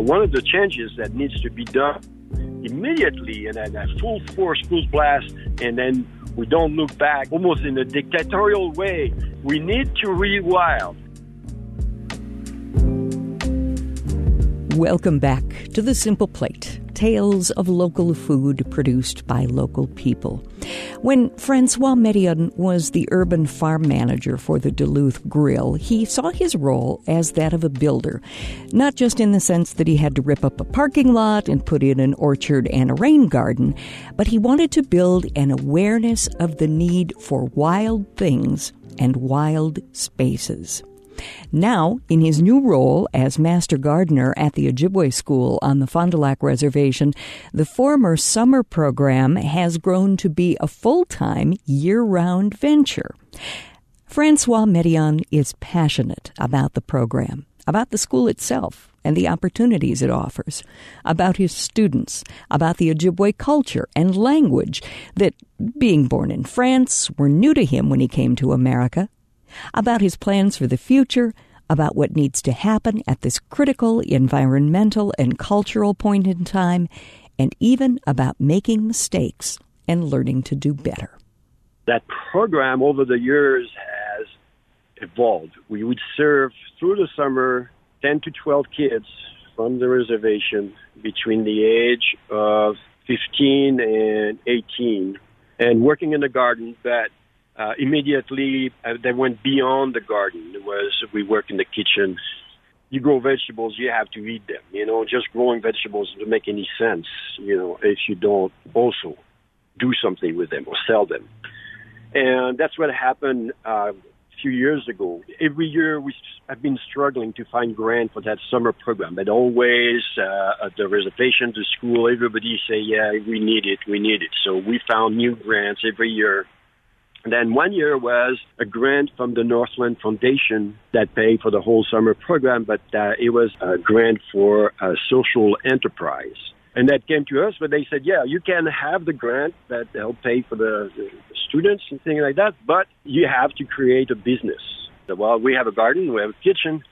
One of the changes that needs to be done immediately and at full force full blast, and then we don't look back almost in a dictatorial way. We need to rewild. Welcome back to The Simple Plate tales of local food produced by local people. When François Médion was the urban farm manager for the Duluth Grill, he saw his role as that of a builder, not just in the sense that he had to rip up a parking lot and put in an orchard and a rain garden, but he wanted to build an awareness of the need for wild things and wild spaces. Now, in his new role as Master Gardener at the Ojibwe School on the Fond du Lac Reservation, the former summer program has grown to be a full time, year round venture. François Médion is passionate about the program, about the school itself and the opportunities it offers, about his students, about the Ojibwe culture and language that, being born in France, were new to him when he came to America, about his plans for the future, about what needs to happen at this critical environmental and cultural point in time, and even about making mistakes and learning to do better. That program over the years has evolved. We would serve through the summer 10 to 12 kids from the reservation between the age of 15 and 18 and working in the garden, but uh, immediately uh, they went beyond the garden. It was we work in the kitchen. You grow vegetables, you have to eat them. You know, just growing vegetables doesn't make any sense. You know, if you don't also do something with them or sell them. And that's what happened uh, a few years ago. Every year we have been struggling to find grant for that summer program, but always uh, the reservation, the school, everybody say, yeah, we need it, we need it. So we found new grants every year then one year was a grant from the Northland Foundation that paid for the whole summer program, but uh, it was a grant for a social enterprise. And that came to us, but they said, yeah, you can have the grant that help pay for the, the students and things like that, but you have to create a business. So, well, we have a garden, we have a kitchen,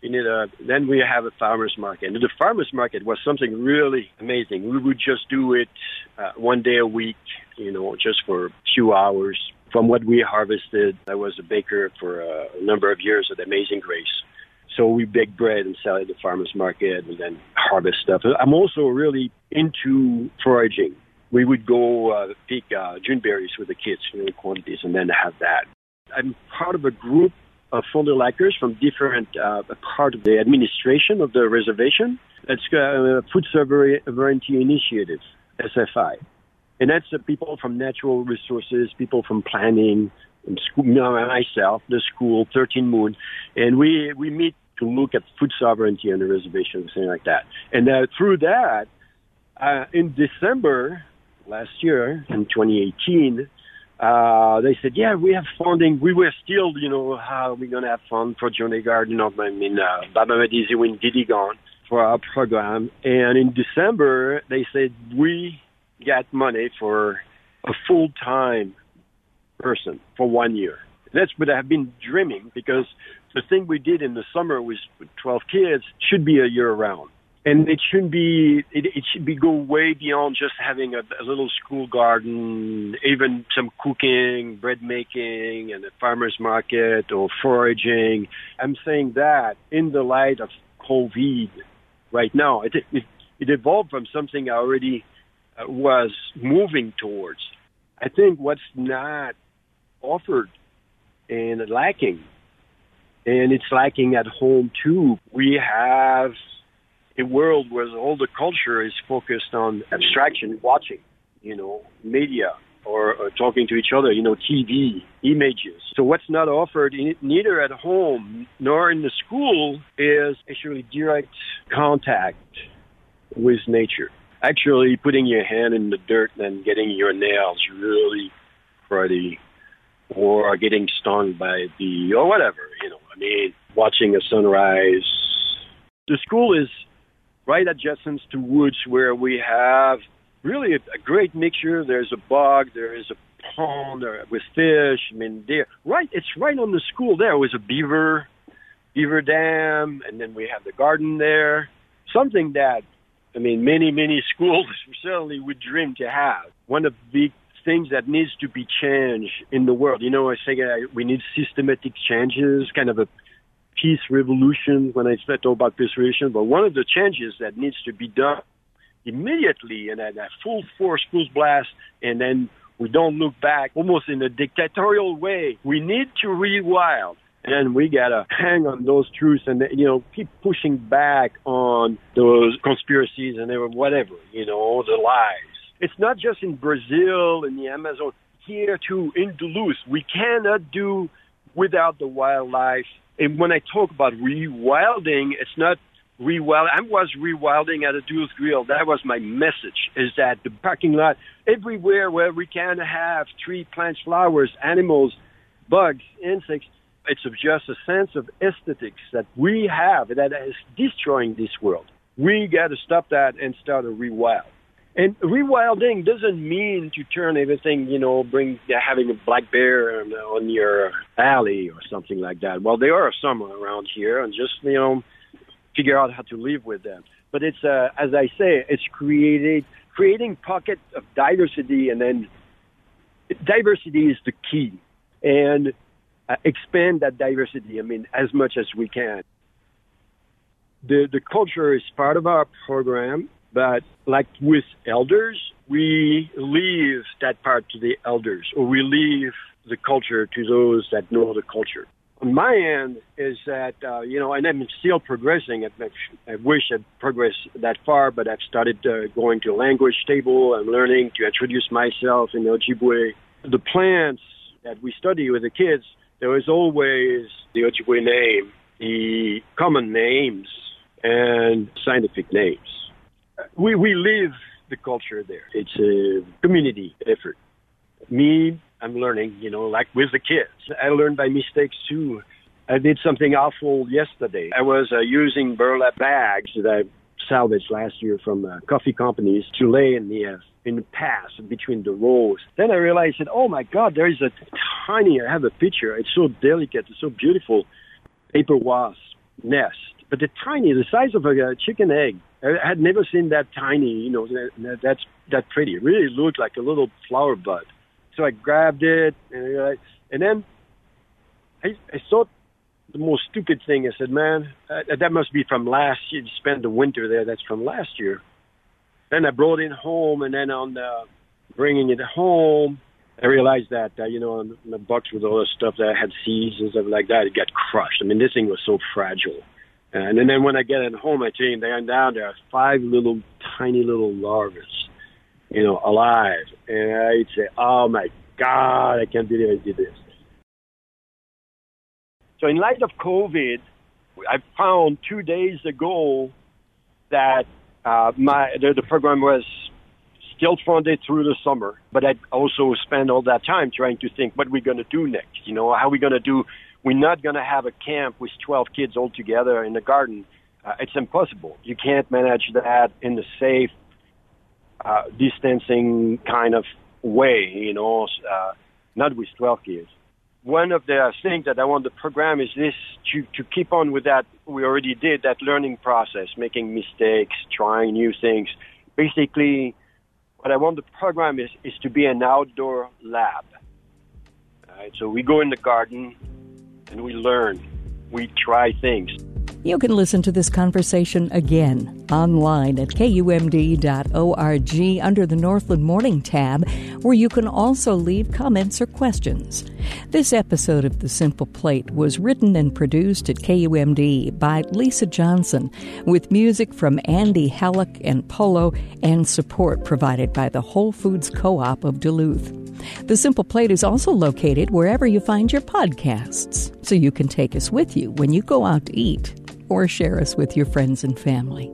you need a, then we have a farmer's market. And the farmer's market was something really amazing. We would just do it uh, one day a week, you know, just for a few hours from what we harvested. I was a baker for a number of years at Amazing Grace. So we bake bread and sell it at the farmer's market and then harvest stuff. I'm also really into foraging. We would go uh, pick uh, June berries with the kids in quantities and then have that. I'm part of a group of Fond du Lacers from different uh, part of the administration of the reservation. It's uh, Food Sovereignty Initiative, SFI and that's uh, people from natural resources, people from planning, and school, myself, the school, 13 Moon, and we we meet to look at food sovereignty on the reservation, something like that. And uh, through that, uh, in December last year, in 2018, uh, they said, yeah, we have funding. We were still, you know, how are we going to have fun for Journey Garden of, I mean, uh, Baba Medizi Win Didigon for our program. And in December, they said, we get money for a full time person for one year. That's what I've been dreaming because the thing we did in the summer with 12 kids should be a year round. And it shouldn't be, it, it should be go way beyond just having a, a little school garden, even some cooking, bread making, and a farmer's market or foraging. I'm saying that in the light of COVID right now, it, it, it evolved from something I already was moving towards. I think what's not offered and lacking, and it's lacking at home too. We have a world where all the culture is focused on abstraction, watching, you know, media, or, or, talking to each other, you know, TV, images. So what's not offered in, neither at home nor in the school is actually direct contact with nature actually putting your hand in the dirt and getting your nails really cruddy or getting stung by the or whatever, you know. I mean, watching a sunrise. The school is right adjacent to woods where we have really a, a great mixture. There's a bog, there is a pond there, with fish. I mean, there right. It's right on the school. There was a beaver, beaver dam, and then we have the garden there something that, I mean, many, many schools certainly would dream to have. One of the things that needs to be changed in the world. You know, I say uh, we need systematic changes, kind of a peace revolution when I talk about peace revolution. But one of the changes that needs to be done immediately and at a full force, full blast, and then we don't look back almost in a dictatorial way. We need to rewild and we gotta hang on those truths and you know keep pushing back on those conspiracies and whatever you know the lies. It's not just in Brazil in the Amazon. Here too in Duluth, we cannot do without the wildlife. And when I talk about rewilding, it's not rewild. I was rewilding at a Duluth Grill. That was my message: is that the parking lot everywhere where we can have tree, plants, flowers, animals, bugs, insects it's just a sense of aesthetics that we have that is destroying this world. We got to stop that and start a rewild. And rewilding doesn't mean to turn everything, you know, bring having a black bear on your alley or something like that. Well, there are some around here, and just you know, figure out how to live with them. But it's, uh, as I say, it's created creating pockets of diversity, and then diversity is the key. And uh, expand that diversity. I mean, as much as we can. The the culture is part of our program, but like with elders, we leave that part to the elders, or we leave the culture to those that know the culture. On my end is that uh, you know, and I'm still progressing. I, wish I'd progressed that far, but I've started uh, going to language table. I'm learning to introduce myself in Ojibwe. The plants that we study with the kids there is always the Ojibwe name, the common names, and scientific names. We, we live the culture there. It's a community effort. Me, I'm learning, you know, like with the kids. I learned by mistakes too. I did something awful yesterday. I was uh, using burlap bags that I salvaged last year from uh, coffee companies to lay in the uh, in the pass between the rows. Then I realized that, oh my God, there is a tiny, I have a picture, it's so delicate, it's so beautiful, paper wasp nest. But the tiny, the size of a chicken egg. I had never seen that tiny, you know, that, that's that pretty. It really looked like a little flower bud. So I grabbed it, and, uh, and then I, I thought the most stupid thing. I said, man, uh, that must be from last year. You spent the winter there. That's from last year. Then I brought it home, and then on the, bringing it home, I realized that uh, you know on the box with all the stuff that I had seeds and stuff like that, it got crushed. I mean, this thing was so fragile. And, and then when I get it home, I change down down there are five little tiny little larvae, you know, alive. And I'd say, "Oh my God, I can't believe I did this." So in light of COVID, I found two days ago that uh, my the, the program was still funded through the summer, but I also spent all that time trying to think what we're going to do next. You know, how we going to do? We're not going to have a camp with 12 kids all together in the garden. Uh, it's impossible. You can't manage that in the safe, uh, distancing kind of way. You know, uh, not with 12 kids one of the things that I want the program is this to, to keep on with that we already did that learning process, making mistakes, trying new things. Basically, what I want the program is is to be an outdoor lab. Right? So we go in the garden and we learn, we try things. You can listen to this conversation again online at kumd.org under the Northland Morning tab, where you can also leave comments or questions. This episode of The Simple Plate was written and produced at KUMD by Lisa Johnson, with music from Andy Halleck and Polo, and support provided by the Whole Foods Co op of Duluth. The Simple Plate is also located wherever you find your podcasts, so you can take us with you when you go out to eat or share us with your friends and family.